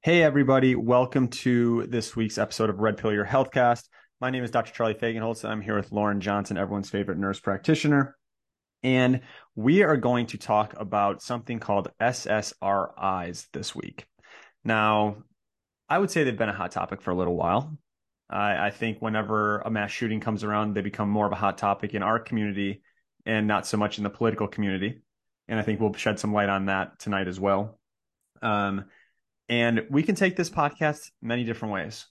Hey, everybody. Welcome to this week's episode of Red Pill Your Healthcast. My name is Dr. Charlie Fagenholtz. I'm here with Lauren Johnson, everyone's favorite nurse practitioner. And we are going to talk about something called SSRIs this week. Now, I would say they've been a hot topic for a little while. I think whenever a mass shooting comes around, they become more of a hot topic in our community and not so much in the political community. And I think we'll shed some light on that tonight as well. Um, and we can take this podcast many different ways.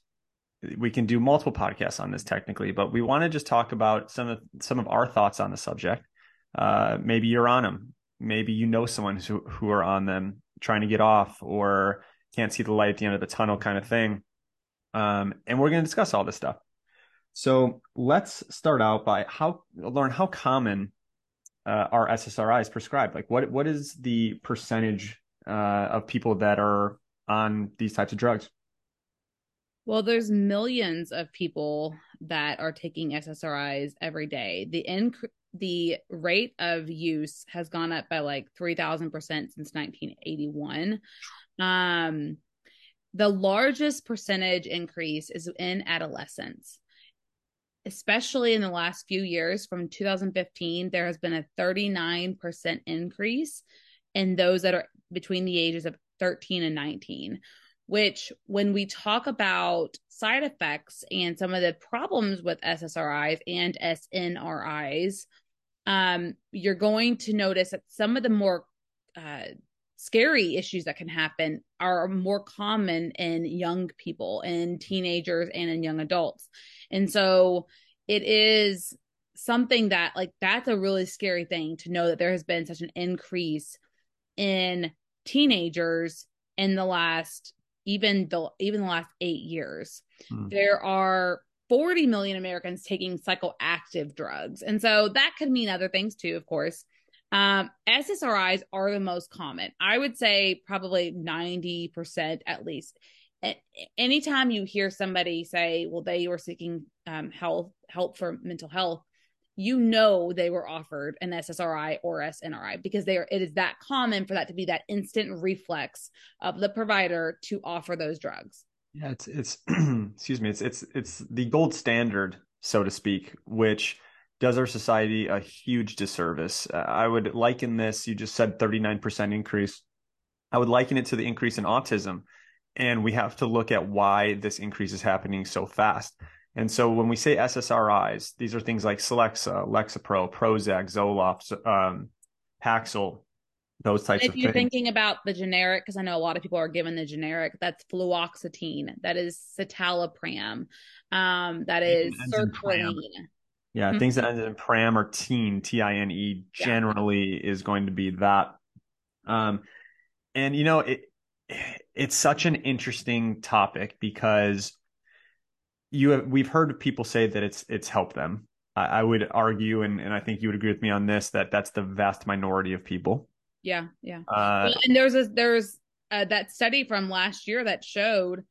We can do multiple podcasts on this technically, but we want to just talk about some of some of our thoughts on the subject. Uh, maybe you're on them. Maybe you know someone who, who are on them trying to get off or can't see the light at the end of the tunnel kind of thing. Um, and we're going to discuss all this stuff. So let's start out by how Lauren how common uh, are SSRIs prescribed? Like what what is the percentage uh, of people that are on these types of drugs? Well, there's millions of people that are taking SSRIs every day. The inc- the rate of use has gone up by like 3000% since 1981. Um the largest percentage increase is in adolescents. Especially in the last few years from 2015 there has been a 39% increase in those that are between the ages of 13 and 19 which when we talk about side effects and some of the problems with SSRIs and SNRIs, um, you're going to notice that some of the more uh, scary issues that can happen are more common in young people, in teenagers, and in young adults. And so it is something that, like, that's a really scary thing to know that there has been such an increase in teenagers in the last even the even the last eight years. Hmm. There are 40 million Americans taking psychoactive drugs. And so that could mean other things too, of course. Um, SSRIs are the most common. I would say probably 90% at least. Anytime you hear somebody say, well, they were seeking um, health help for mental health, you know they were offered an SSRI or SNRI because they are it is that common for that to be that instant reflex of the provider to offer those drugs. Yeah, it's it's excuse me, it's it's it's the gold standard, so to speak, which does our society a huge disservice. Uh, I would liken this, you just said 39% increase. I would liken it to the increase in autism. And we have to look at why this increase is happening so fast. And so when we say SSRIs, these are things like Celexa, Lexapro, Prozac, Zoloft, um, Paxil, those types if of things. If you're thinking about the generic, because I know a lot of people are given the generic, that's fluoxetine, that is citalopram, um, that is sertraline. Yeah, mm-hmm. things that end in pram or teen, T I N E, generally yeah. is going to be that. Um, and you know, it it's such an interesting topic because you have, we've heard people say that it's it's helped them. I, I would argue, and, and I think you would agree with me on this, that that's the vast minority of people. Yeah, yeah. Uh, well, and there's a there's uh, that study from last year that showed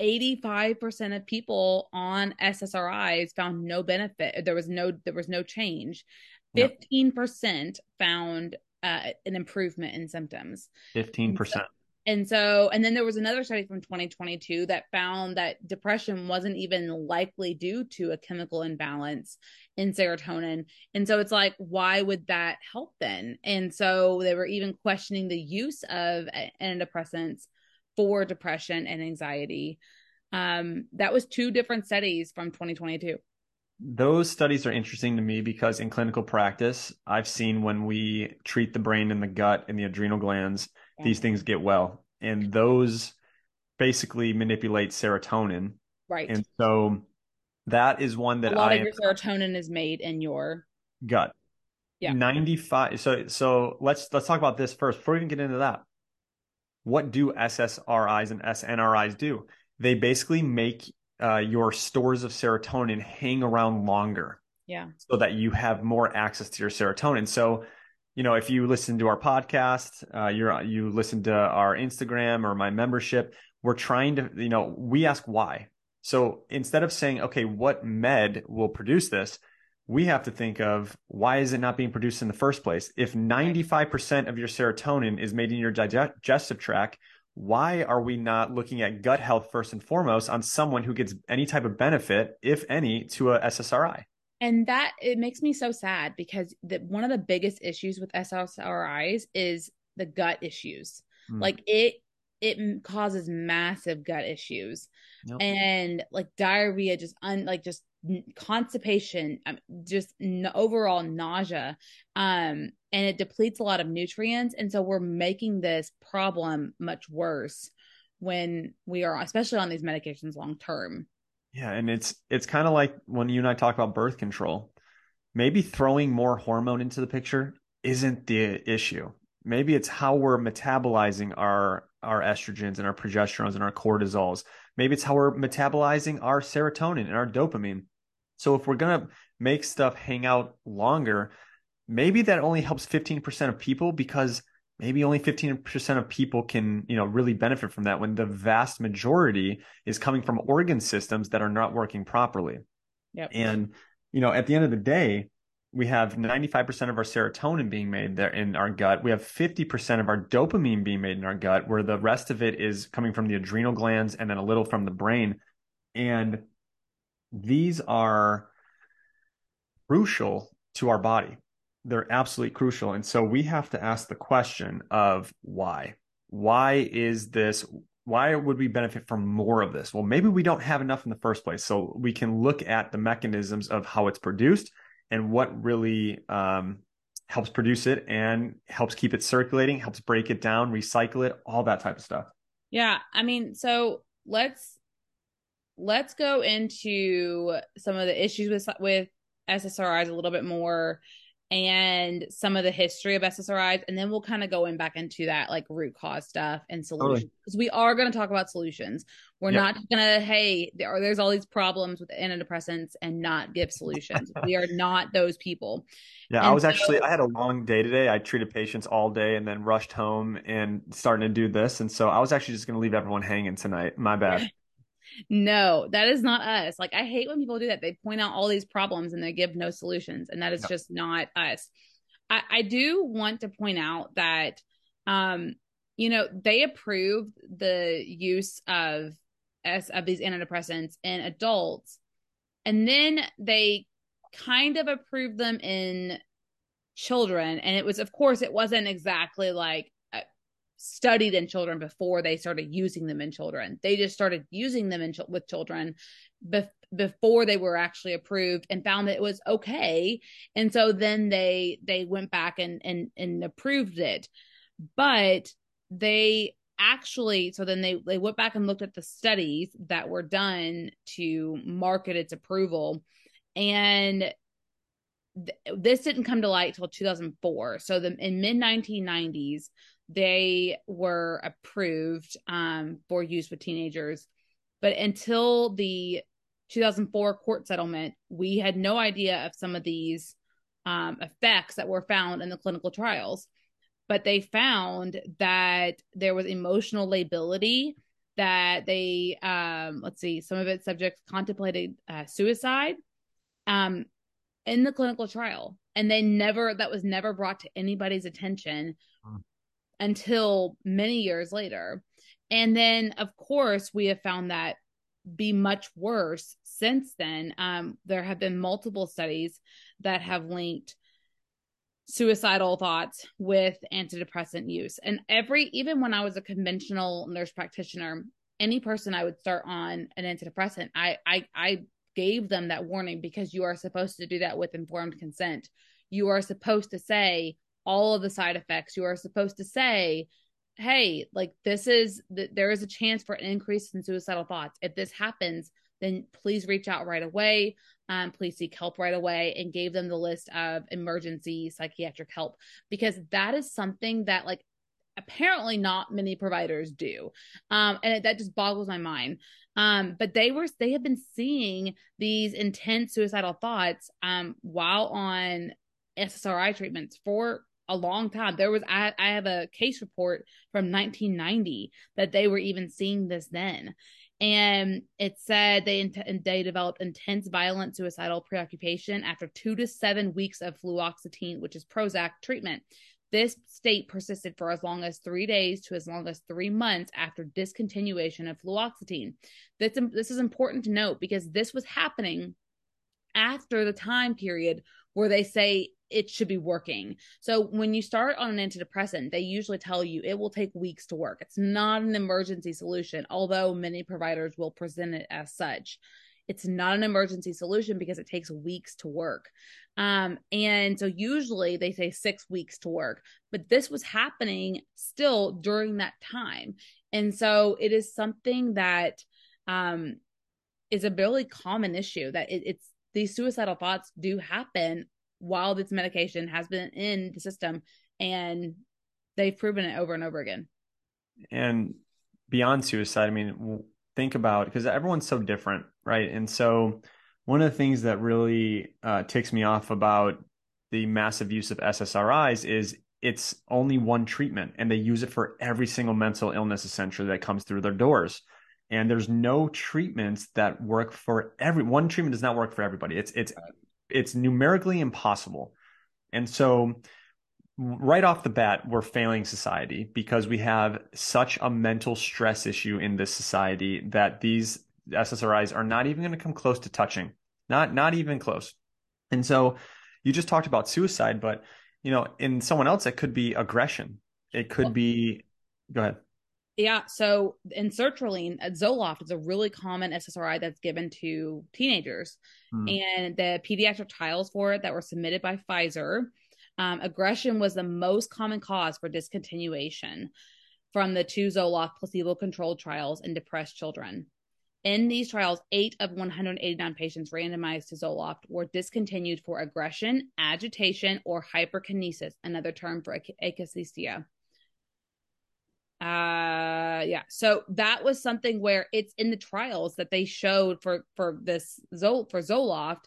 85% of people on SSRIs found no benefit. There was no there was no change. 15% found uh, an improvement in symptoms. 15% and so and then there was another study from 2022 that found that depression wasn't even likely due to a chemical imbalance in serotonin. And so it's like why would that help then? And so they were even questioning the use of antidepressants for depression and anxiety. Um that was two different studies from 2022 those studies are interesting to me because in clinical practice i've seen when we treat the brain and the gut and the adrenal glands these things get well. And those basically manipulate serotonin. Right. And so that is one that a lot I of your serotonin is made in your gut. Yeah. 95 so so let's let's talk about this first before we even get into that. What do SSRIs and SNRIs do? They basically make uh, your stores of serotonin hang around longer. Yeah. So that you have more access to your serotonin. So you know, if you listen to our podcast, uh, you're you listen to our Instagram or my membership, we're trying to, you know, we ask why. So instead of saying, okay, what med will produce this, we have to think of why is it not being produced in the first place? If 95% of your serotonin is made in your digestive tract, why are we not looking at gut health first and foremost on someone who gets any type of benefit, if any, to a SSRI? And that it makes me so sad because the, one of the biggest issues with SSRIs is the gut issues. Mm. Like it it causes massive gut issues yep. and like diarrhea just un like just constipation um, just n- overall nausea um and it depletes a lot of nutrients and so we're making this problem much worse when we are especially on these medications long term yeah and it's it's kind of like when you and i talk about birth control maybe throwing more hormone into the picture isn't the issue maybe it's how we're metabolizing our our estrogens and our progesterones and our cortisols. Maybe it's how we're metabolizing our serotonin and our dopamine. So if we're going to make stuff hang out longer, maybe that only helps 15% of people because maybe only 15% of people can, you know, really benefit from that when the vast majority is coming from organ systems that are not working properly. Yep. And you know, at the end of the day, we have 95% of our serotonin being made there in our gut. We have 50% of our dopamine being made in our gut, where the rest of it is coming from the adrenal glands and then a little from the brain. And these are crucial to our body. They're absolutely crucial. And so we have to ask the question of why? Why is this? Why would we benefit from more of this? Well, maybe we don't have enough in the first place. So we can look at the mechanisms of how it's produced and what really um, helps produce it and helps keep it circulating, helps break it down, recycle it, all that type of stuff. Yeah, I mean, so let's let's go into some of the issues with with SSRIs a little bit more and some of the history of SSRIs, and then we'll kind of go in back into that like root cause stuff and solutions because totally. we are going to talk about solutions. We're yep. not going to hey, there, are, there's all these problems with antidepressants and not give solutions. we are not those people. Yeah, and I was so, actually I had a long day today. I treated patients all day and then rushed home and starting to do this, and so I was actually just going to leave everyone hanging tonight. My bad. No, that is not us. Like I hate when people do that. They point out all these problems and they give no solutions, and that is just not us. I, I do want to point out that um, you know, they approved the use of as of these antidepressants in adults, and then they kind of approved them in children. And it was, of course, it wasn't exactly like studied in children before they started using them in children. They just started using them in ch- with children be- before they were actually approved and found that it was okay. And so then they they went back and and and approved it. But they actually so then they they went back and looked at the studies that were done to market its approval and this didn't come to light till 2004 so the in mid 1990s they were approved um, for use with teenagers. But until the 2004 court settlement, we had no idea of some of these um, effects that were found in the clinical trials. But they found that there was emotional lability, that they, um, let's see, some of its subjects contemplated uh, suicide um, in the clinical trial. And they never, that was never brought to anybody's attention until many years later. And then, of course, we have found that be much worse since then. Um, there have been multiple studies that have linked suicidal thoughts with antidepressant use. And every, even when I was a conventional nurse practitioner, any person I would start on an antidepressant, I, I, I gave them that warning because you are supposed to do that with informed consent. You are supposed to say, all of the side effects. You are supposed to say, hey, like this is, th- there is a chance for an increase in suicidal thoughts. If this happens, then please reach out right away. Um, please seek help right away and gave them the list of emergency psychiatric help because that is something that like apparently not many providers do um, and it, that just boggles my mind um, but they were they have been seeing these intense suicidal thoughts um, while on ssri treatments for a long time. There was I, I have a case report from 1990 that they were even seeing this then. And it said they they developed intense violent suicidal preoccupation after two to seven weeks of fluoxetine, which is Prozac treatment. This state persisted for as long as three days to as long as three months after discontinuation of fluoxetine. This, this is important to note because this was happening after the time period where they say it should be working. So when you start on an antidepressant, they usually tell you it will take weeks to work. It's not an emergency solution, although many providers will present it as such. It's not an emergency solution because it takes weeks to work. Um, and so usually they say six weeks to work, but this was happening still during that time. And so it is something that um, is a really common issue that it, it's these suicidal thoughts do happen while this medication has been in the system and they've proven it over and over again. And beyond suicide, I mean, think about because everyone's so different, right? And so one of the things that really uh, ticks me off about the massive use of SSRIs is it's only one treatment and they use it for every single mental illness essentially that comes through their doors and there's no treatments that work for every one treatment does not work for everybody it's it's it's numerically impossible. And so right off the bat, we're failing society because we have such a mental stress issue in this society that these SSRIs are not even going to come close to touching. Not not even close. And so you just talked about suicide, but you know, in someone else it could be aggression. It could be go ahead. Yeah. So in sertraline, uh, Zoloft is a really common SSRI that's given to teenagers. Mm. And the pediatric trials for it that were submitted by Pfizer, um, aggression was the most common cause for discontinuation from the two Zoloft placebo controlled trials in depressed children. In these trials, eight of 189 patients randomized to Zoloft were discontinued for aggression, agitation, or hyperkinesis, another term for akathisia uh yeah. So that was something where it's in the trials that they showed for for this zol for zoloft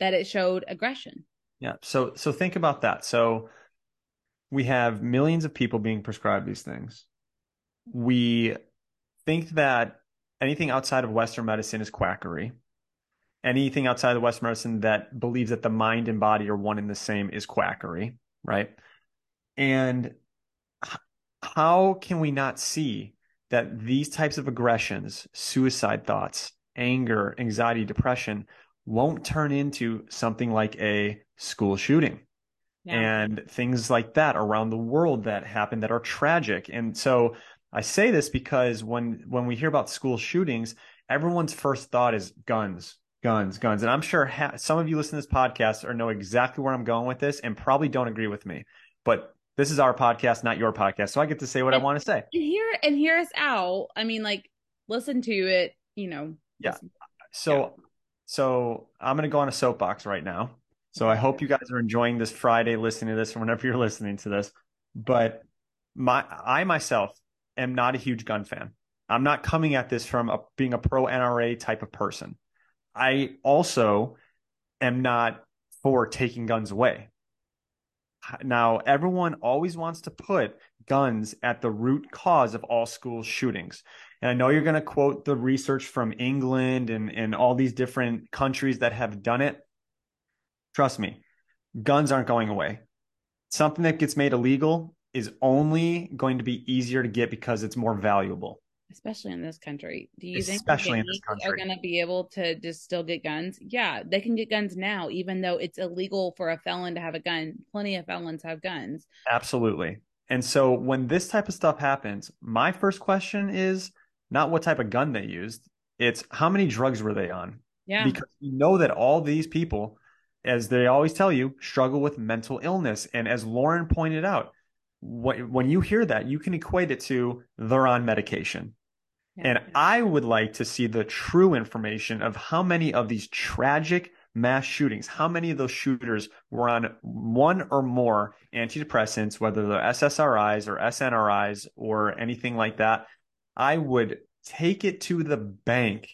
that it showed aggression. Yeah. So so think about that. So we have millions of people being prescribed these things. We think that anything outside of western medicine is quackery. Anything outside of western medicine that believes that the mind and body are one and the same is quackery right? And how can we not see that these types of aggressions, suicide thoughts, anger, anxiety, depression won't turn into something like a school shooting yeah. and things like that around the world that happen that are tragic. And so I say this because when when we hear about school shootings, everyone's first thought is guns, guns, guns. And I'm sure ha- some of you listen to this podcast or know exactly where I'm going with this and probably don't agree with me. But this is our podcast, not your podcast. So I get to say what and, I want to say. And here and hear us out. I mean, like listen to it, you know. Yeah. So yeah. so I'm gonna go on a soapbox right now. So I hope you guys are enjoying this Friday listening to this or whenever you're listening to this. But my I myself am not a huge gun fan. I'm not coming at this from a, being a pro NRA type of person. I also am not for taking guns away. Now, everyone always wants to put guns at the root cause of all school shootings. And I know you're going to quote the research from England and, and all these different countries that have done it. Trust me, guns aren't going away. Something that gets made illegal is only going to be easier to get because it's more valuable especially in this country. Do you especially think they are going to be able to just still get guns? Yeah, they can get guns now, even though it's illegal for a felon to have a gun. Plenty of felons have guns. Absolutely. And so when this type of stuff happens, my first question is not what type of gun they used, it's how many drugs were they on? Yeah. Because you know that all these people, as they always tell you, struggle with mental illness. And as Lauren pointed out, when you hear that, you can equate it to they're on medication. And I would like to see the true information of how many of these tragic mass shootings, how many of those shooters were on one or more antidepressants, whether they're SSRIs or SNRIs or anything like that. I would take it to the bank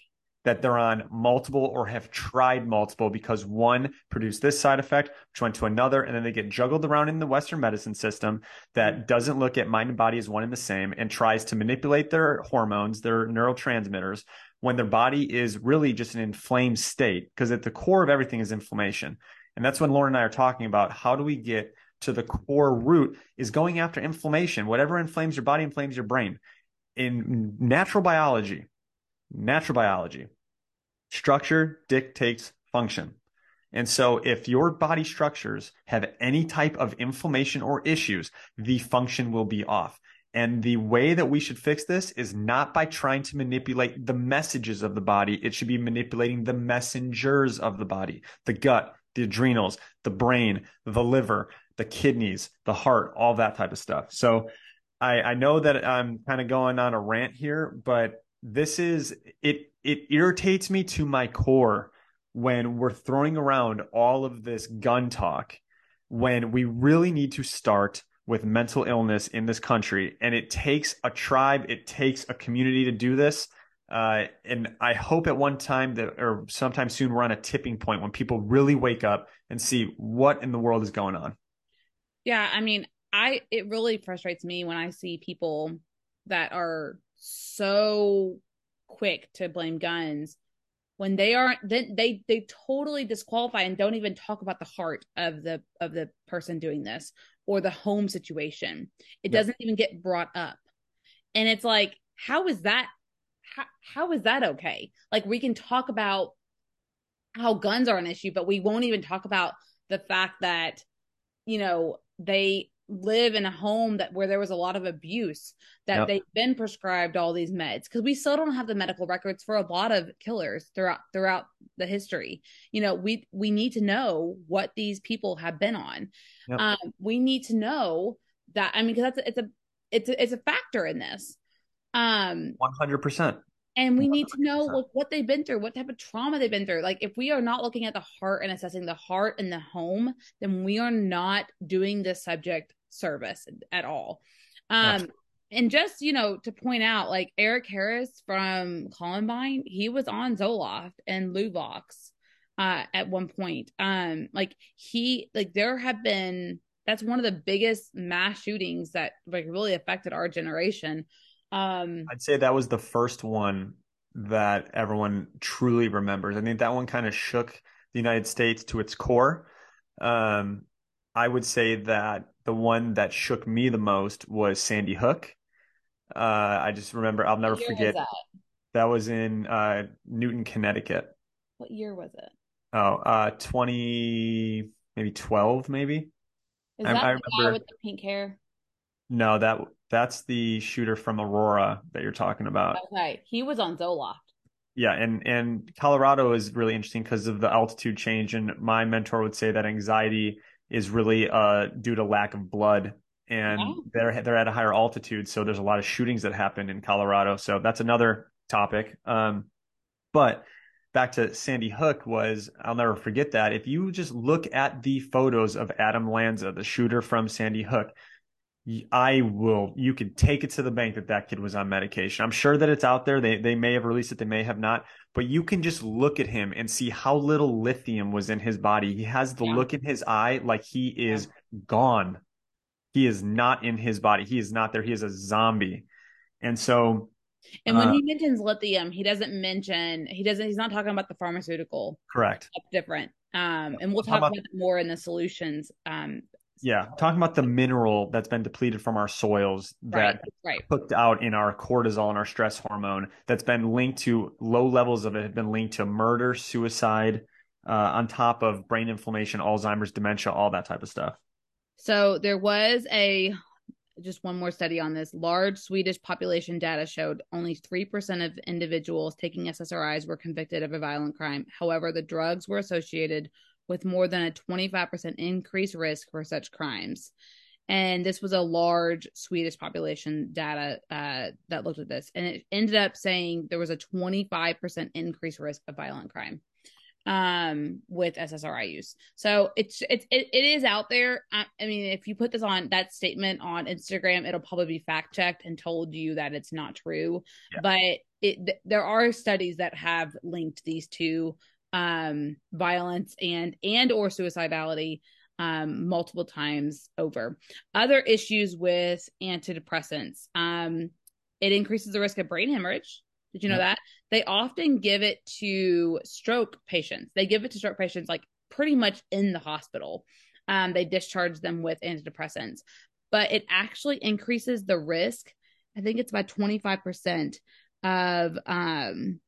that they're on multiple or have tried multiple because one produced this side effect, which went to another, and then they get juggled around in the Western medicine system that doesn't look at mind and body as one and the same and tries to manipulate their hormones, their neurotransmitters, when their body is really just an inflamed state. Because at the core of everything is inflammation. And that's when Lauren and I are talking about how do we get to the core root is going after inflammation. Whatever inflames your body inflames your brain. In natural biology, natural biology, structure dictates function. And so if your body structures have any type of inflammation or issues, the function will be off. And the way that we should fix this is not by trying to manipulate the messages of the body. It should be manipulating the messengers of the body, the gut, the adrenals, the brain, the liver, the kidneys, the heart, all that type of stuff. So I, I know that I'm kind of going on a rant here, but this is it it irritates me to my core when we're throwing around all of this gun talk when we really need to start with mental illness in this country. And it takes a tribe, it takes a community to do this. Uh, and I hope at one time that, or sometime soon, we're on a tipping point when people really wake up and see what in the world is going on. Yeah. I mean, I, it really frustrates me when I see people that are so quick to blame guns when they aren't then they they totally disqualify and don't even talk about the heart of the of the person doing this or the home situation. It doesn't even get brought up. And it's like how is that how, how is that okay? Like we can talk about how guns are an issue but we won't even talk about the fact that you know they live in a home that where there was a lot of abuse that yep. they've been prescribed all these meds because we still don't have the medical records for a lot of killers throughout throughout the history. You know we we need to know what these people have been on. Yep. um we need to know that i mean because that's it's a it's a, it's a factor in this. Um 100% and we need to know like, what they've been through what type of trauma they've been through. Like if we are not looking at the heart and assessing the heart and the home then we are not doing this subject service at all. Um, and just you know to point out, like Eric Harris from Columbine, he was on Zoloft and Luvox uh, at one point. Um, like he, like there have been that's one of the biggest mass shootings that like really affected our generation. Um, I'd say that was the first one that everyone truly remembers. I think that one kind of shook the United States to its core. Um, I would say that the one that shook me the most was Sandy Hook. Uh, I just remember I'll never forget. Was that? that? was in uh, Newtown, Connecticut. What year was it? Oh, uh, twenty maybe twelve, maybe. Is I, that I, the guy with the pink hair? No, that that's the shooter from Aurora that you're talking about. Okay, he was on Zoloft. Yeah, and and Colorado is really interesting because of the altitude change. And my mentor would say that anxiety is really uh, due to lack of blood and they're they're at a higher altitude so there's a lot of shootings that happen in Colorado. So that's another topic. Um, but back to Sandy Hook was I'll never forget that. If you just look at the photos of Adam Lanza the shooter from Sandy Hook I will. You can take it to the bank that that kid was on medication. I'm sure that it's out there. They they may have released it. They may have not. But you can just look at him and see how little lithium was in his body. He has the yeah. look in his eye like he is yeah. gone. He is not in his body. He is not there. He is a zombie. And so. And when uh, he mentions lithium, he doesn't mention. He doesn't. He's not talking about the pharmaceutical. Correct. That's different. Um, and we'll talk about, about more in the solutions um, yeah, talking about the mineral that's been depleted from our soils that right, right. cooked out in our cortisol and our stress hormone that's been linked to low levels of it have been linked to murder, suicide, uh, on top of brain inflammation, Alzheimer's, dementia, all that type of stuff. So there was a just one more study on this. Large Swedish population data showed only 3% of individuals taking SSRIs were convicted of a violent crime. However, the drugs were associated with more than a 25% increased risk for such crimes. And this was a large Swedish population data uh, that looked at this. And it ended up saying there was a 25% increased risk of violent crime um with SSRI use. So it's it's it, it is out there. I, I, mean if you put this on that statement on Instagram it'll probably be fact checked and told you that it's not true. Yeah. But it th- there are studies that have linked these two um, violence and and or suicidality um, multiple times over. Other issues with antidepressants. Um, it increases the risk of brain hemorrhage. Did you know that? They often give it to stroke patients. They give it to stroke patients like pretty much in the hospital. um, they discharge them with antidepressants. But it actually increases the risk. I think it's about 25% of um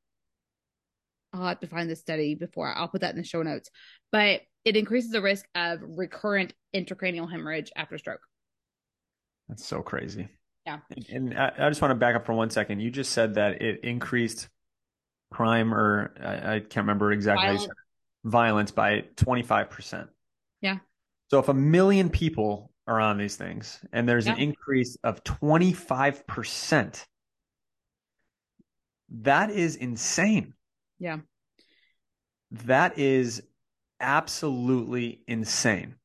I'll have to find the study before I'll put that in the show notes. But it increases the risk of recurrent intracranial hemorrhage after stroke. That's so crazy. Yeah. And, and I, I, just want to back up for one second. You just said that it increased crime or I, I can't remember exactly violence. violence by 25%. Yeah. So if a million people are on these things and there's yeah. an increase of 25%, that is insane. Yeah. That is absolutely insane.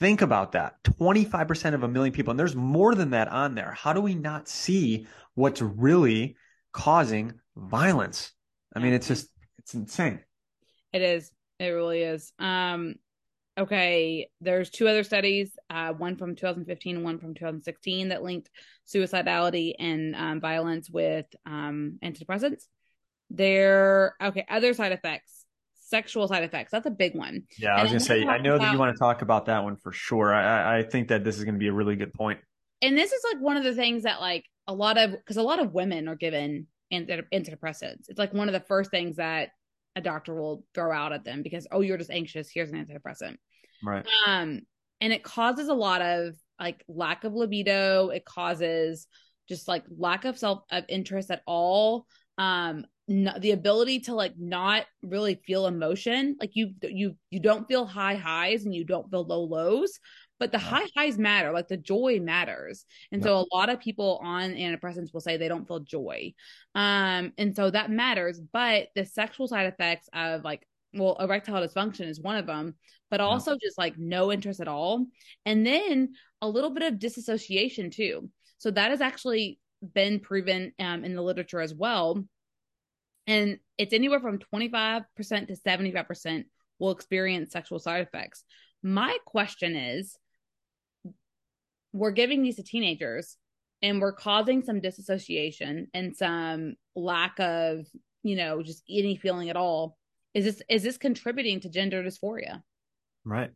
Think about that 25% of a million people, and there's more than that on there. How do we not see what's really causing violence? I mean, it's just, it's insane. It is. It really is. Um, okay, there's two other studies, uh, one from 2015 and one from 2016 that linked suicidality and um, violence with um, antidepressants. There, okay, other side effects, sexual side effects. That's a big one. Yeah, I was gonna say, I know about, that you want to talk about that one for sure. I, I think that this is gonna be a really good point. And this is like one of the things that like a lot of because a lot of women are given antidepressants. It's like one of the first things that a doctor will throw out at them because oh you're just anxious here's an antidepressant right um and it causes a lot of like lack of libido it causes just like lack of self of interest at all um the ability to like not really feel emotion like you you you don't feel high highs and you don't feel low lows but the high highs matter like the joy matters. And so a lot of people on antidepressants will say they don't feel joy. Um and so that matters but the sexual side effects of like well erectile dysfunction is one of them but also just like no interest at all. And then a little bit of disassociation too. So that has actually been proven um, in the literature as well and it's anywhere from 25% to 75% will experience sexual side effects. My question is we're giving these to teenagers and we're causing some disassociation and some lack of, you know, just any feeling at all. Is this is this contributing to gender dysphoria? Right.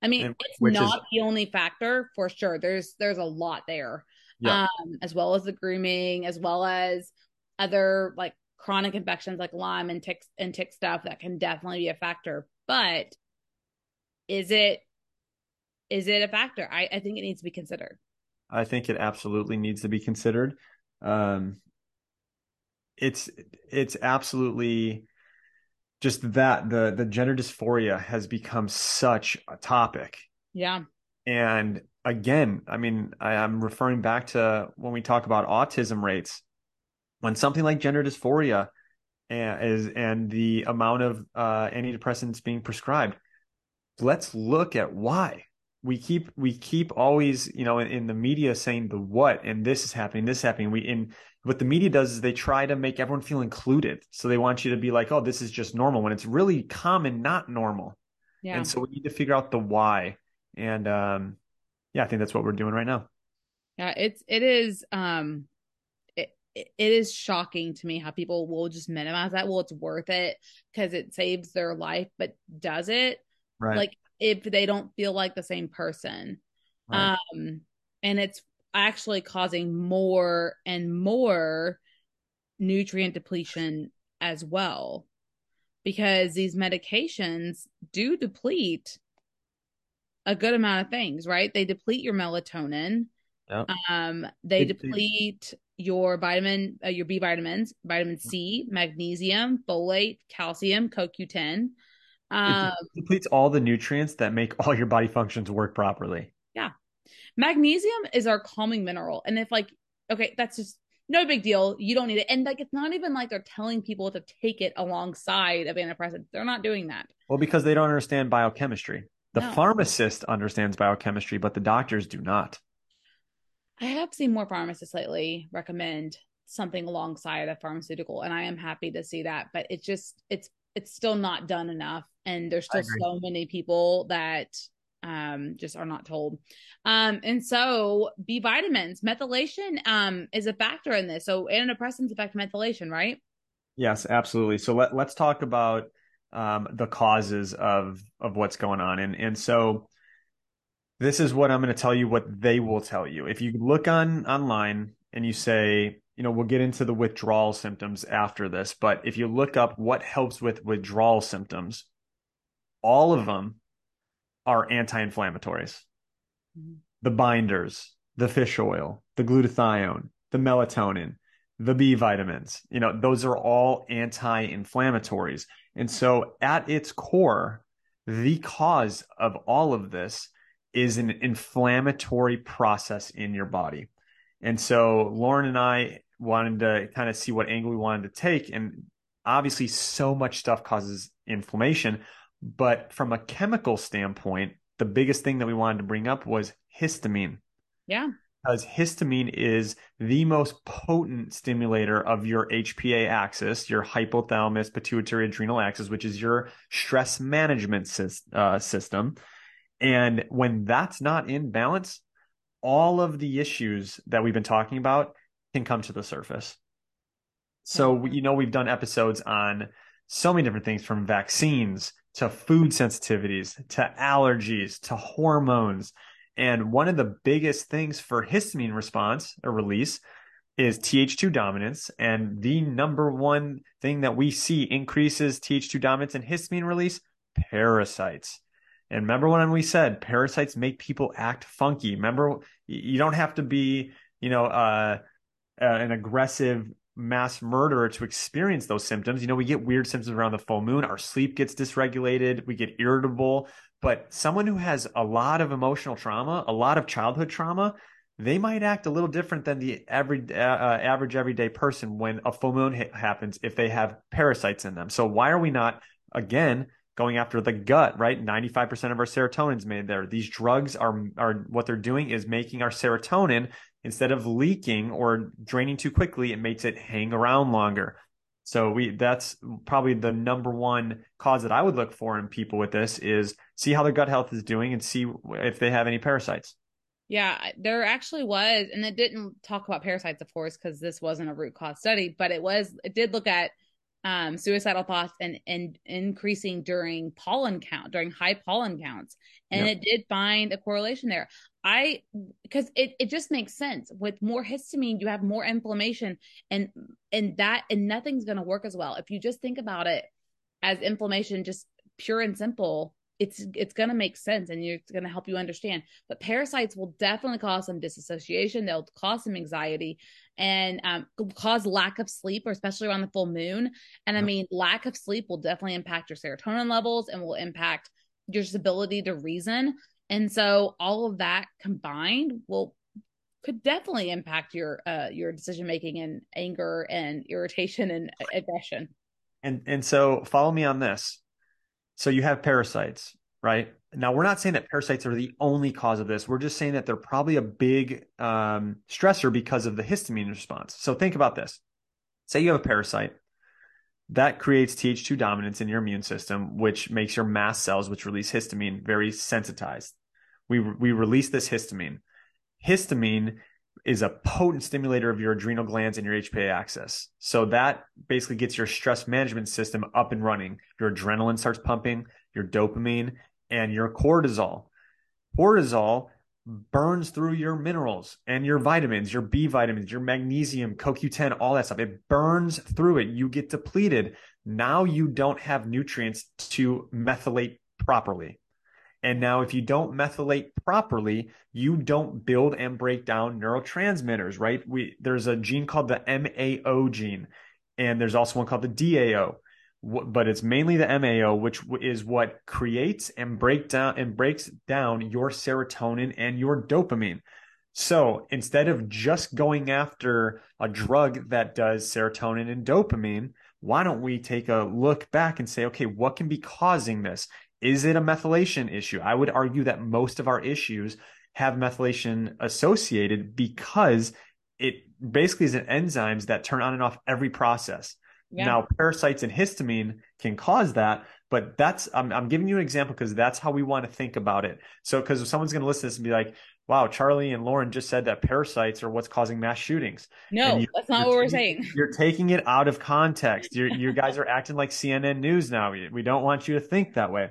I mean, and, it's not is... the only factor for sure. There's there's a lot there. Yeah. Um, as well as the grooming, as well as other like chronic infections like Lyme and tick and tick stuff that can definitely be a factor. But is it is it a factor? I, I think it needs to be considered. I think it absolutely needs to be considered. Um, it's it's absolutely just that the the gender dysphoria has become such a topic. Yeah. And again, I mean, I, I'm referring back to when we talk about autism rates when something like gender dysphoria and, is and the amount of uh, antidepressants being prescribed, let's look at why. We keep we keep always you know in, in, the media saying the what and this is happening this is happening. We in what the media does is they try to make everyone feel included. So they want you to be like oh this is just normal when it's really common not normal. Yeah. And so we need to figure out the why. And um yeah i think that's what we're doing right now. Yeah it's it is um it is shocking to me how people will just minimize that. Well, it's worth it because it saves their life, but does it? Right. Like if they don't feel like the same person. Right. Um, and it's actually causing more and more nutrient depletion as well because these medications do deplete a good amount of things, right? They deplete your melatonin. Yep. Um, they it, deplete your vitamin, uh, your B vitamins, vitamin C, magnesium, folate, calcium, CoQ10. Um, it depletes all the nutrients that make all your body functions work properly. Yeah. Magnesium is our calming mineral. And if like, okay, that's just no big deal. You don't need it. And like, it's not even like they're telling people to take it alongside of antidepressants. They're not doing that. Well, because they don't understand biochemistry. The no. pharmacist understands biochemistry, but the doctors do not. I have seen more pharmacists lately recommend something alongside a pharmaceutical, and I am happy to see that. But it's just it's it's still not done enough, and there's still so many people that um just are not told. Um and so b vitamins methylation um is a factor in this. So antidepressants affect methylation right? Yes absolutely. So let, let's talk about um the causes of of what's going on. And and so This is what I'm going to tell you what they will tell you. If you look on online and you say, you know, we'll get into the withdrawal symptoms after this, but if you look up what helps with withdrawal symptoms, all of them are anti-inflammatories. Mm-hmm. The binders, the fish oil, the glutathione, the melatonin, the B vitamins, you know, those are all anti-inflammatories. And so at its core, the cause of all of this is an inflammatory process in your body. And so Lauren and I wanted to kind of see what angle we wanted to take. And obviously, so much stuff causes inflammation. But from a chemical standpoint, the biggest thing that we wanted to bring up was histamine. Yeah. Because histamine is the most potent stimulator of your HPA axis, your hypothalamus pituitary adrenal axis, which is your stress management uh, system. And when that's not in balance, all of the issues that we've been talking about can come to the surface. So, mm-hmm. you know, we've done episodes on so many different things from vaccines to food sensitivities to allergies to hormones. And one of the biggest things for histamine response or release is Th2 dominance. And the number one thing that we see increases Th2 dominance and histamine release parasites. And remember when we said parasites make people act funky? Remember, you don't have to be, you know, uh, uh, an aggressive mass murderer to experience those symptoms. You know, we get weird symptoms around the full moon. Our sleep gets dysregulated. We get irritable. But someone who has a lot of emotional trauma, a lot of childhood trauma, they might act a little different than the average uh, uh, average everyday person when a full moon happens if they have parasites in them. So why are we not again going after the gut, right? 95% of our serotonin is made there. These drugs are, are what they're doing is making our serotonin instead of leaking or draining too quickly, it makes it hang around longer. So we that's probably the number one cause that I would look for in people with this is see how their gut health is doing and see if they have any parasites. Yeah, there actually was, and it didn't talk about parasites, of course, because this wasn't a root cause study, but it was, it did look at um, suicidal thoughts and, and increasing during pollen count, during high pollen counts. And yep. it did find a correlation there. I, because it, it just makes sense. With more histamine, you have more inflammation and, and that, and nothing's going to work as well. If you just think about it as inflammation, just pure and simple, it's it's going to make sense and it's going to help you understand but parasites will definitely cause some disassociation they'll cause some anxiety and um, cause lack of sleep, or especially around the full moon. And I mean, lack of sleep will definitely impact your serotonin levels and will impact your ability to reason. And so all of that combined will could definitely impact your uh your decision making and anger and irritation and aggression. And and so follow me on this. So you have parasites, right? Now, we're not saying that parasites are the only cause of this. We're just saying that they're probably a big um, stressor because of the histamine response. So think about this. Say you have a parasite that creates Th2 dominance in your immune system, which makes your mast cells, which release histamine, very sensitized. We, we release this histamine. Histamine is a potent stimulator of your adrenal glands and your HPA axis. So that basically gets your stress management system up and running. Your adrenaline starts pumping, your dopamine, and your cortisol. Cortisol burns through your minerals and your vitamins, your B vitamins, your magnesium, CoQ10, all that stuff. It burns through it. You get depleted. Now you don't have nutrients to methylate properly. And now, if you don't methylate properly, you don't build and break down neurotransmitters, right? We there's a gene called the MAO gene, and there's also one called the DAO but it's mainly the MAO, which is what creates and break down and breaks down your serotonin and your dopamine. So instead of just going after a drug that does serotonin and dopamine, why don't we take a look back and say, okay, what can be causing this? Is it a methylation issue? I would argue that most of our issues have methylation associated because it basically is an enzymes that turn on and off every process. Yeah. Now, parasites and histamine can cause that, but that's I'm, I'm giving you an example because that's how we want to think about it. So, because if someone's going to listen to this and be like, "Wow, Charlie and Lauren just said that parasites are what's causing mass shootings," no, you, that's not what we're saying. You're taking it out of context. you you guys are acting like CNN News now. We don't want you to think that way.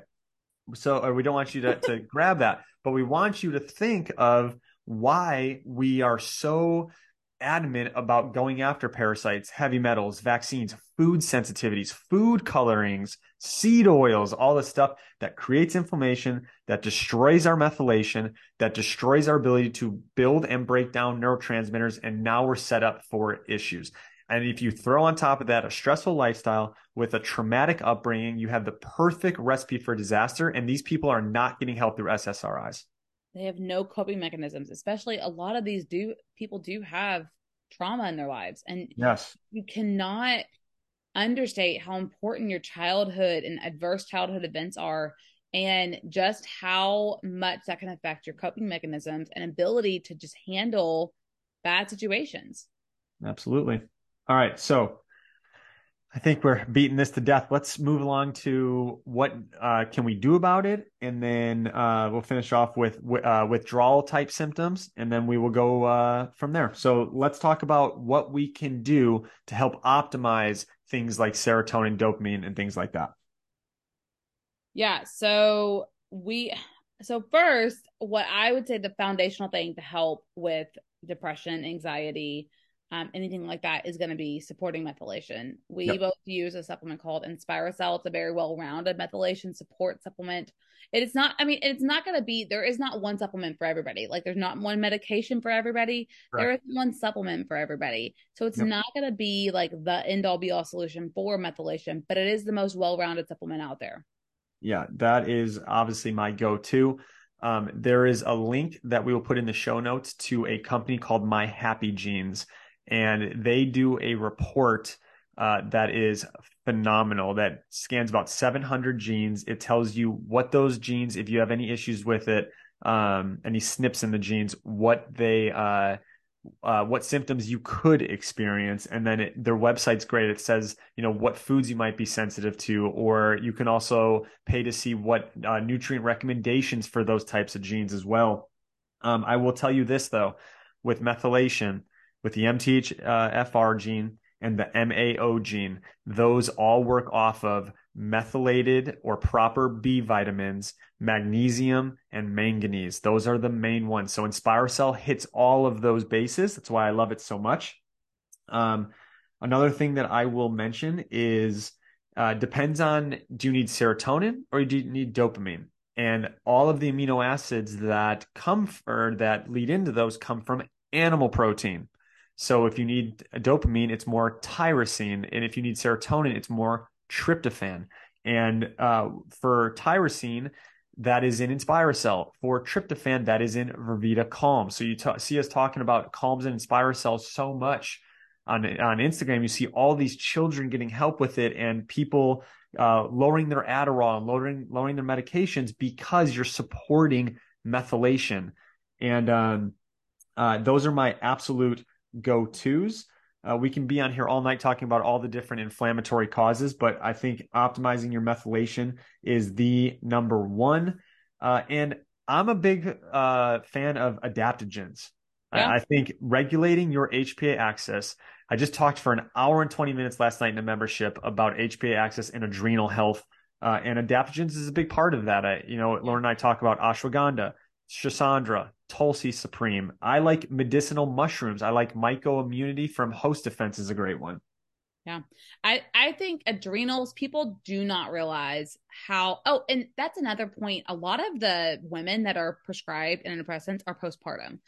So, or we don't want you to to grab that. but we want you to think of why we are so adamant about going after parasites, heavy metals, vaccines, food sensitivities, food colorings, seed oils, all the stuff that creates inflammation, that destroys our methylation, that destroys our ability to build and break down neurotransmitters. And now we're set up for issues. And if you throw on top of that a stressful lifestyle with a traumatic upbringing, you have the perfect recipe for disaster. And these people are not getting help through SSRIs. They have no coping mechanisms, especially a lot of these do people do have trauma in their lives. And yes, you cannot understate how important your childhood and adverse childhood events are and just how much that can affect your coping mechanisms and ability to just handle bad situations. Absolutely. All right. So I think we're beating this to death. Let's move along to what uh, can we do about it, and then uh, we'll finish off with uh, withdrawal type symptoms, and then we will go uh, from there. So let's talk about what we can do to help optimize things like serotonin, dopamine, and things like that. Yeah. So we. So first, what I would say the foundational thing to help with depression, anxiety, um, anything like that is going to be supporting methylation. We yep. both use a supplement called Inspiracell. It's a very well-rounded methylation support supplement. It is not, I mean, it's not going to be, there is not one supplement for everybody. Like there's not one medication for everybody. Right. There is one supplement for everybody. So it's yep. not going to be like the end all be all solution for methylation, but it is the most well-rounded supplement out there. Yeah, that is obviously my go-to. Um, there is a link that we will put in the show notes to a company called My Happy Genes and they do a report uh, that is phenomenal that scans about 700 genes. It tells you what those genes, if you have any issues with it, um, any SNPs in the genes, what they, uh, uh, what symptoms you could experience, and then it, their website's great. It says you know what foods you might be sensitive to, or you can also pay to see what uh, nutrient recommendations for those types of genes as well. Um, I will tell you this though, with methylation, with the MTHFR gene and the MAO gene, those all work off of methylated or proper B vitamins, magnesium, and manganese. Those are the main ones. So Inspiracell hits all of those bases. That's why I love it so much. Um, another thing that I will mention is uh, depends on do you need serotonin or do you need dopamine? And all of the amino acids that come or that lead into those come from animal protein. So if you need dopamine, it's more tyrosine, and if you need serotonin, it's more tryptophan. And uh, for tyrosine, that is in Inspiracell. For tryptophan, that is in Vervita Calm. So you t- see us talking about Kalmz and Inspiracell so much on on Instagram. You see all these children getting help with it, and people uh, lowering their Adderall and lowering lowering their medications because you're supporting methylation. And um, uh, those are my absolute go tos. Uh, we can be on here all night talking about all the different inflammatory causes, but I think optimizing your methylation is the number one. Uh, and I'm a big uh, fan of adaptogens. Yeah. I, I, think regulating your HPA axis. I just talked for an hour and 20 minutes last night in a membership about HPA axis and adrenal health. Uh, and adaptogens is a big part of that. I, you know, Lauren and I talk about ashwagandha, Schisandra, Tulsi Supreme. I like medicinal mushrooms. I like MycoMmunity from host defense is a great one. Yeah. I, I think adrenals, people do not realize how. Oh, and that's another point. A lot of the women that are prescribed antidepressants are postpartum.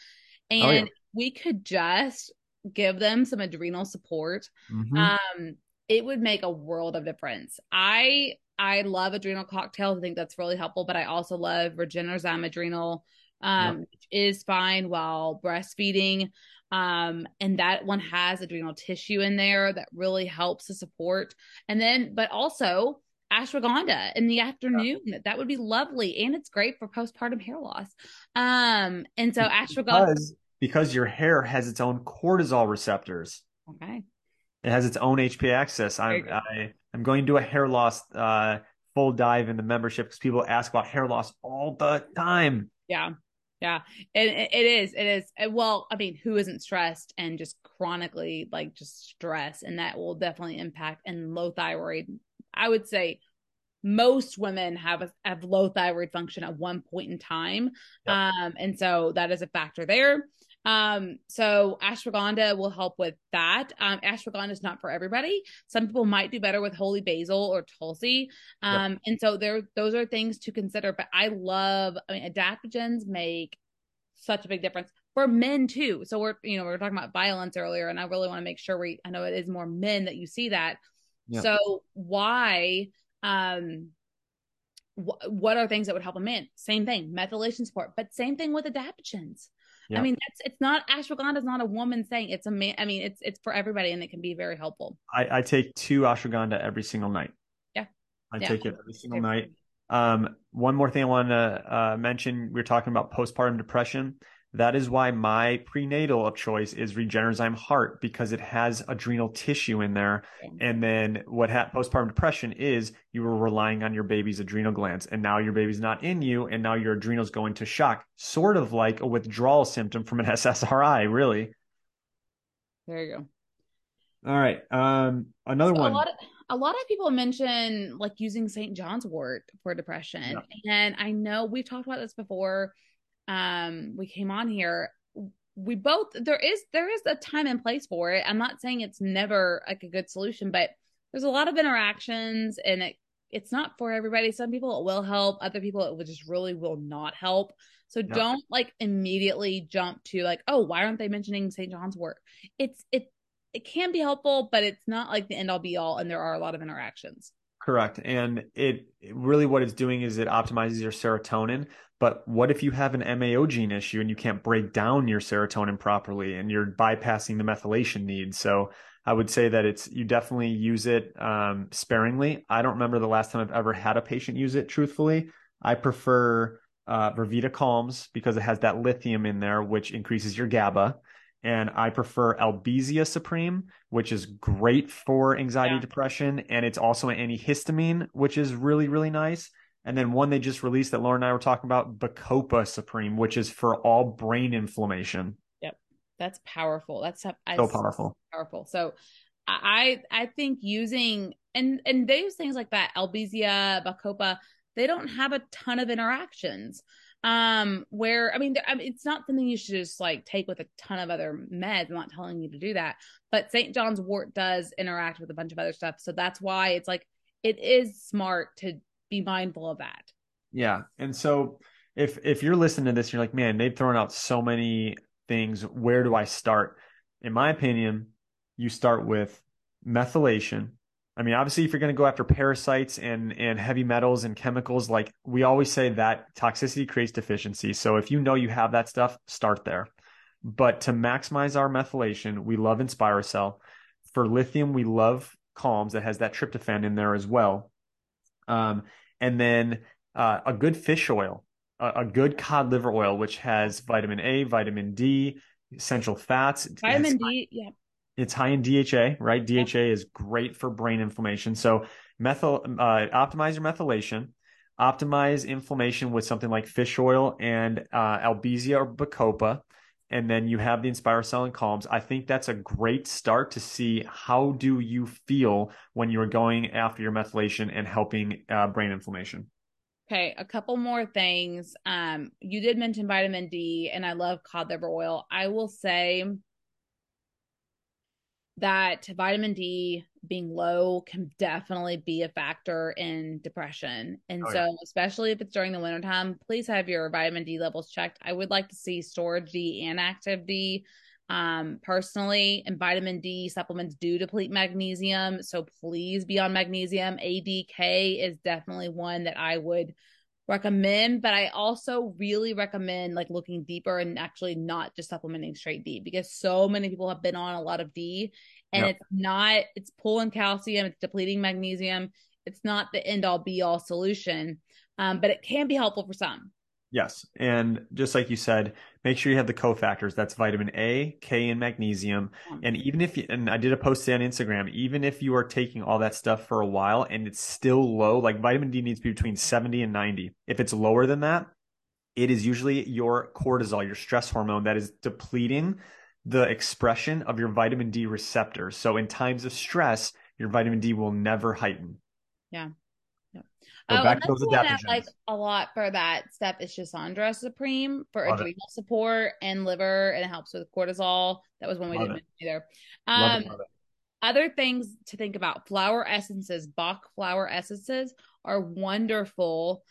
And oh, yeah. we could just give them some adrenal support. Mm-hmm. Um, it would make a world of difference. I I love adrenal cocktails. I think that's really helpful, but I also love Regenerzyme adrenal, um, yep. is fine while breastfeeding. Um, and that one has adrenal tissue in there that really helps to support. And then, but also ashwagandha in the afternoon. Yeah. That would be lovely. And it's great for postpartum hair loss. Um, and so ashwagandha. Because, because your hair has its own cortisol receptors. Okay. It has its own HPA axis. I'm, I, I'm going to do a hair loss uh, full dive in the membership because people ask about hair loss all the time. Yeah. Yeah. It, it is. It is. Well, I mean, who isn't stressed and just chronically like just stress? And that will definitely impact and low thyroid. I would say most women have a, have low thyroid function at one point in time, yep. um, and so that is a factor there. Um, so ashwagandha will help with that. Um, ashwagandha is not for everybody. Some people might do better with holy basil or tulsi. Um, yep. and so there, those are things to consider. But I love, I mean, adaptogens make such a big difference for men too. So we're, you know, we were talking about violence earlier, and I really want to make sure we, I know it is more men that you see that. Yep. So why, um, what are things that would help a man? Same thing, methylation support, but same thing with adaptogens. I mean, that's it's not ashwagandha is not a woman saying it's a man. I mean, it's it's for everybody, and it can be very helpful. I, I take two ashwagandha every single night. Yeah, I yeah. take it every single night. Um, one more thing I want to uh, mention: we are talking about postpartum depression. That is why my prenatal of choice is Regenerzyme Heart because it has adrenal tissue in there. And then what ha- postpartum depression is you were relying on your baby's adrenal glands and now your baby's not in you and now your adrenals go into shock, sort of like a withdrawal symptom from an SSRI, really. There you go. All right. Um, another so one. A lot, of, a lot of people mention like using St. John's wort for depression. Yeah. And I know we've talked about this before um we came on here we both there is there is a time and place for it. I'm not saying it's never like a good solution but there's a lot of interactions and it it's not for everybody. Some people it will help. Other people it will just really will not help. So no. don't like immediately jump to like oh why aren't they mentioning st john's wort? it's it it can be helpful but it's not like the end all be all and there are a lot of interactions. Correct. And it really what it's doing is it optimizes your serotonin but what if you have an MAO gene issue and you can't break down your serotonin properly and you're bypassing the methylation need? So I would say that it's you definitely use it um, sparingly. I don't remember the last time I've ever had a patient use it. Truthfully, I prefer uh, VerVita Kalmz because it has that lithium in there, which increases your GABA. And I prefer Albizia Supreme, which is great for anxiety, yeah. depression, and it's also an antihistamine, which is really, really nice and then one they just released that Lauren and I were talking about, Bacopa Supreme, which is for all brain inflammation. Yep, that's powerful. That's so powerful. Powerful. So, I I think using and and those things like that, Albizia, Bacopa, they don't have a ton of interactions. Um, where I mean, I mean, it's not something you should just like take with a ton of other meds. I'm not telling you to do that, but St. John's Wort does interact with a bunch of other stuff, so that's why it's like it is smart to be mindful of that. Yeah. And so if if you're listening to this, you're like, man, they've thrown out so many things. Where do I start? In my opinion, you start with methylation. I mean, obviously, if you're going to go after parasites and and heavy metals and chemicals, like we always say that toxicity creates deficiency. So if you know you have that stuff, start there. But to maximize our methylation, we love Inspiracell. For lithium, we love Kalmz that has that tryptophan in there as well. Um, and then uh, a good fish oil, a, a, good cod liver oil, which has vitamin A, vitamin D, essential fats. Vitamin D, yeah. It's high in DHA, right? DHA yeah. is great for brain inflammation. So methyl, uh, optimize your methylation, optimize inflammation with something like fish oil and uh, Albizia or Bacopa and then you have the Inspiracell and Kalmz. I think that's a great start to see how do you feel when you're going after your methylation and helping uh, brain inflammation. Okay, a couple more things. Um, you did mention vitamin D, and I love cod liver oil. I will say that vitamin D being low can definitely be a factor in depression. And oh, so, yeah. especially if it's during the wintertime, please have your vitamin D levels checked. I would like to see storage D and active D. Um, personally, and vitamin D supplements do deplete magnesium. So please be on magnesium. ADK is definitely one that I would recommend, but I also really recommend like looking deeper and actually not just supplementing straight D because so many people have been on a lot of D and yep. it's not, it's pulling calcium, it's depleting magnesium. It's not the end all be all solution, um, but it can be helpful for some. Yes. And just like you said, make sure you have the cofactors. That's vitamin A, K, and magnesium. Hmm. And even if you, and I did a post on Instagram, even if you are taking all that stuff for a while and it's still low, like vitamin D needs to be between 70 and 90. If it's lower than that, it is usually your cortisol, your stress hormone that is depleting the expression of your vitamin D receptors. So in times of stress, your vitamin D will never heighten. Yeah. Go Uh, back to those adaptogens. like a lot for that step Schisandra Supreme for Love it. adrenal support and liver, and it helps with cortisol. That was one we Love didn't it. mention either. Love Um, it, love it. other things to think about flower essences bach flower essences are wonderful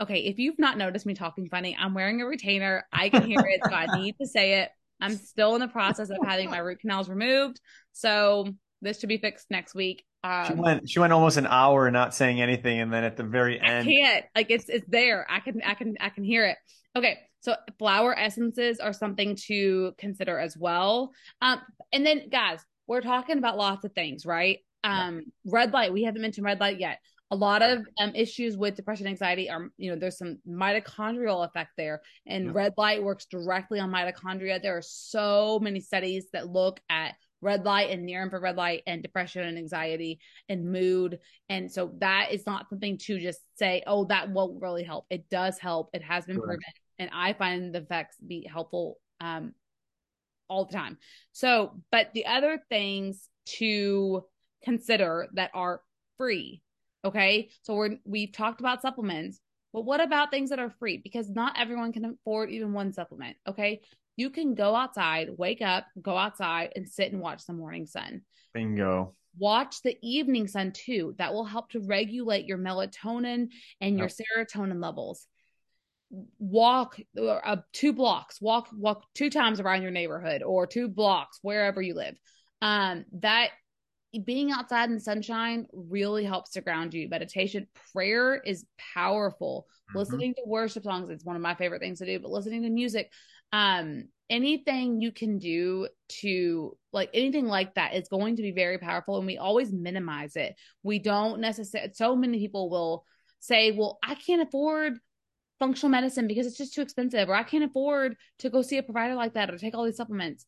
okay if you've not noticed me talking funny i'm wearing a retainer i can hear it so i need to say it i'm still in the process of having my root canals removed so this should be fixed next week She um, went. She went almost an hour not saying anything, and then at the very end, I can't. Like it's it's there. I can I can I can hear it. Okay, so flower essences are something to consider as well. Um, and then guys, we're talking about lots of things, right? Um, red light. We haven't mentioned red light yet. A lot of um, issues with depression, anxiety are, you know, there's some mitochondrial effect there, and Yep. red light works directly on mitochondria. There are so many studies that look at red light and near infrared light and depression and anxiety and mood and so that is not something to just say, oh, that won't really help. It does help. It has been Correct. proven. And I find the effects be helpful um, all the time. So, but the other things to consider that are free. Okay. So we're, we've talked about supplements, but what about things that are free? Because not everyone can afford even one supplement. Okay. You can go outside, wake up, go outside and sit and watch the morning sun. Bingo. watch the evening sun too. That will help to regulate your melatonin and your serotonin levels. Walk uh, two blocks. Walk walk two times around your neighborhood or two blocks wherever you live. Um that being outside in the sunshine really helps to ground you. Meditation prayer is powerful. Mhm. listening to worship songs it's one of my favorite things to do but listening to music um anything you can do to like anything like that is going to be very powerful and we always minimize it we don't necessarily so many people will say well i can't afford functional medicine because it's just too expensive or i can't afford to go see a provider like that or take all these supplements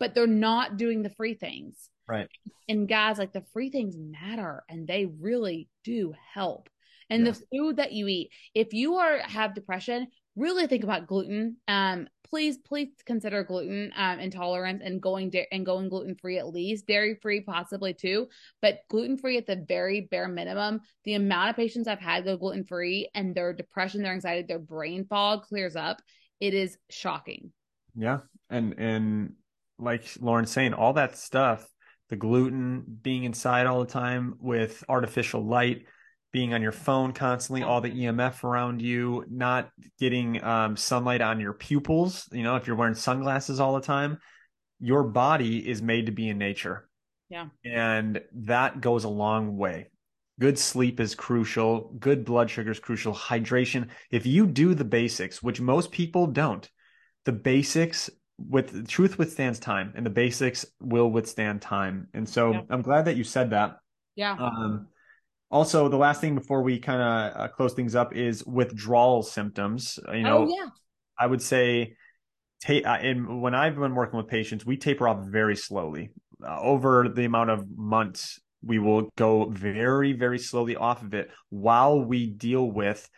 but they're not doing the free things Right. and guys like the free things matter and they really do help and Yes. the food that you eat if you are have depression really think about gluten um please please consider gluten um intolerance and going da- and going gluten free at least dairy free possibly too but gluten free at the very bare minimum the amount of patients i've had go gluten free and their depression their anxiety their brain fog clears up it is shocking Yeah. And and like Lauren's saying, all that stuff, the gluten being inside all the time with artificial light, being on your phone constantly, all the EMF around you, not getting um, sunlight on your pupils, you know, if you're wearing sunglasses all the time, your body is made to be in nature. Yeah. And that goes a long way. Good sleep is crucial. Good blood sugar is crucial. Hydration. If you do the basics, which most people don't, the basics with truth withstands time and the basics will withstand time. And so Yeah. I'm glad that you said that. yeah Um, also, the last thing before we kind of uh, close things up is withdrawal symptoms. You know, oh yeah I would say, ta- uh, and when I've been working with patients, we taper off very slowly. Uh, over the amount of months, we will go very, very slowly off of it while we deal with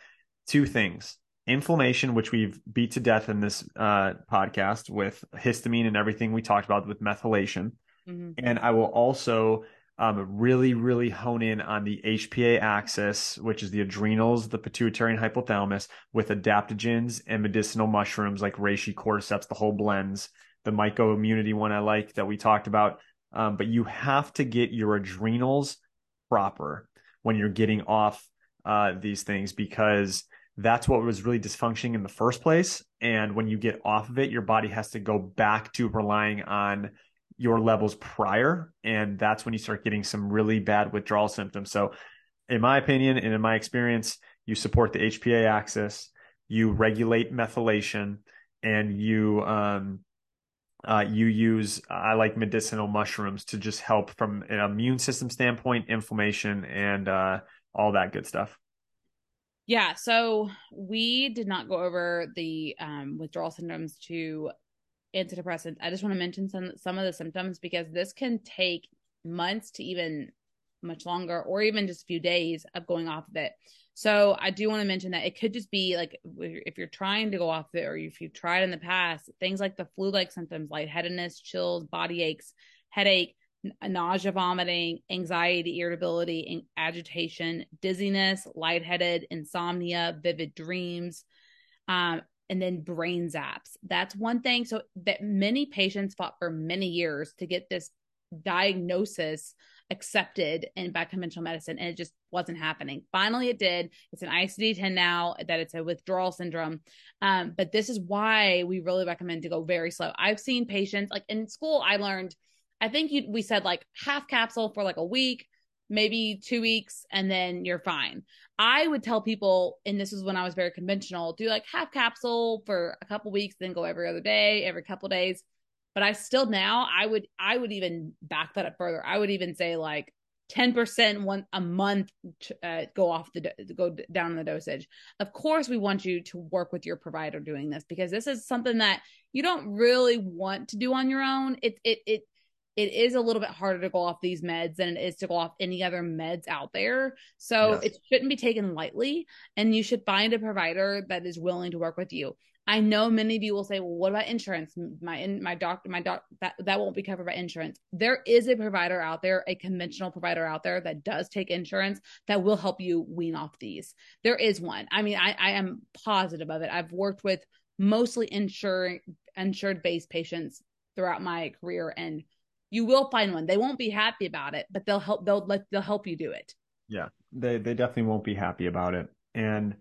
two things inflammation, which we've beat to death in this uh, podcast with histamine and everything we talked about with methylation. Mhm. And I will also um, really, really hone in on the HPA axis, which is the adrenals, the pituitary and hypothalamus, with adaptogens and medicinal mushrooms like reishi, cordyceps, the whole blends. The MycoMmunity one I like that we talked about. Um, but you have to get your adrenals proper when you're getting off uh, these things because that's what was really dysfunctioning in the first place. And when you get off of it, your body has to go back to relying on your levels prior. And that's when you start getting some really bad withdrawal symptoms. So, in my opinion and in my experience, you support the HPA axis, you regulate methylation, and you, um, uh, you use I like medicinal mushrooms to just help from an immune system standpoint, inflammation, and uh, all that good stuff. Yeah, so we did not go over the um, withdrawal symptoms to antidepressants. I just want to mention some some of the symptoms because this can take months to even much longer, or even just a few days of going off of it. So I do want to mention that it could just be like if you're trying to go off it, or if you've tried in the past, things like the flu-like symptoms, lightheadedness, chills, body aches, headache, nausea, vomiting, anxiety, irritability, agitation, dizziness, lightheaded, insomnia, vivid dreams, um, and then brain zaps. That's one thing. So that many patients fought for many years to get this diagnosis accepted in by conventional medicine and it just wasn't happening. Finally it did. It's an icd-10 now that it's a withdrawal syndrome. Um, but this is why we really recommend to go very slow. I've seen patients like in school i learned i think you, we said like half capsule for like a week maybe two weeks and then you're fine i would tell people and this is when i was very conventional do like half capsule for a couple weeks then go every other day every couple days but I still now I would I would even back that up further. I would even say like 10% one a month uh, go off the go down the dosage. Of course we want you to work with your provider doing this because this is something that you don't really want to do on your own. It it it it is a little bit harder to go off these meds than it is to go off any other meds out there. So yes. it shouldn't be taken lightly and you should find a provider that is willing to work with you. I know many of you will say, "Well, what about insurance? My my doctor, my doc that that won't be covered by insurance." There is a provider out there, a conventional provider out there that does take insurance that will help you wean off these. There is one. I mean, I I am positive of it. I've worked with mostly insured insured based patients throughout my career, and you will find one. They won't be happy about it, but they'll help. They'll let they'll help you do it. Yeah, they they definitely won't be happy about it, and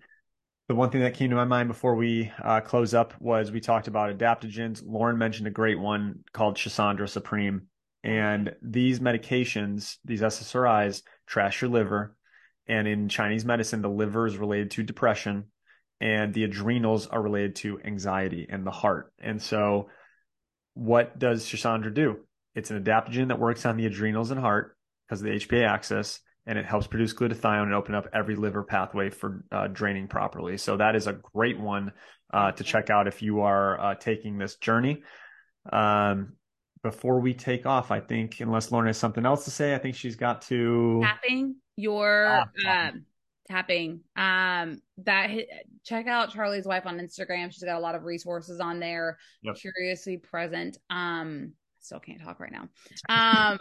the one thing that came to my mind before we uh, close up was we talked about adaptogens. Lauren mentioned a great one called Schisandra Supreme. And these medications, these SSRIs, trash your liver. And in Chinese medicine, the liver is related to depression and the adrenals are related to anxiety and the heart. And so, what does Schisandra do? It's an adaptogen that works on the adrenals and heart because of the HPA axis and it helps produce glutathione and open up every liver pathway for uh, draining properly. So that is a great one uh, to check out if you are uh, taking this journey. Um, before we take off, I think unless Lauren has something else to say, I think she's got to tapping your ah, um, tapping. Um, that check out Charlie's wife on Instagram. She's got a lot of resources on there. Yep. Curiously present. Um, still can't talk right now. Um,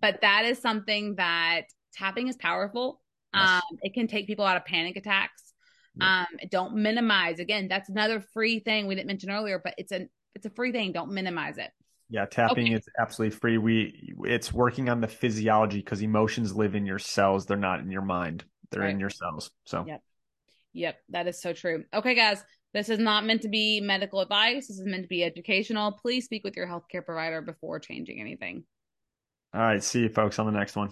but that is something that tapping is powerful. Um, it can take people out of panic attacks. Um, don't minimize. Again, that's another free thing we didn't mention earlier, but it's a it's a free thing. Don't minimize it. Yeah, tapping okay. is absolutely free. We it's working on the physiology because emotions live in your cells. They're not in your mind. They're right. in your cells. So Yep. Yep, that is so true. Okay, guys. This is not meant to be medical advice. This is meant to be educational. Please speak with your healthcare provider before changing anything. All right. See you folks on the next one.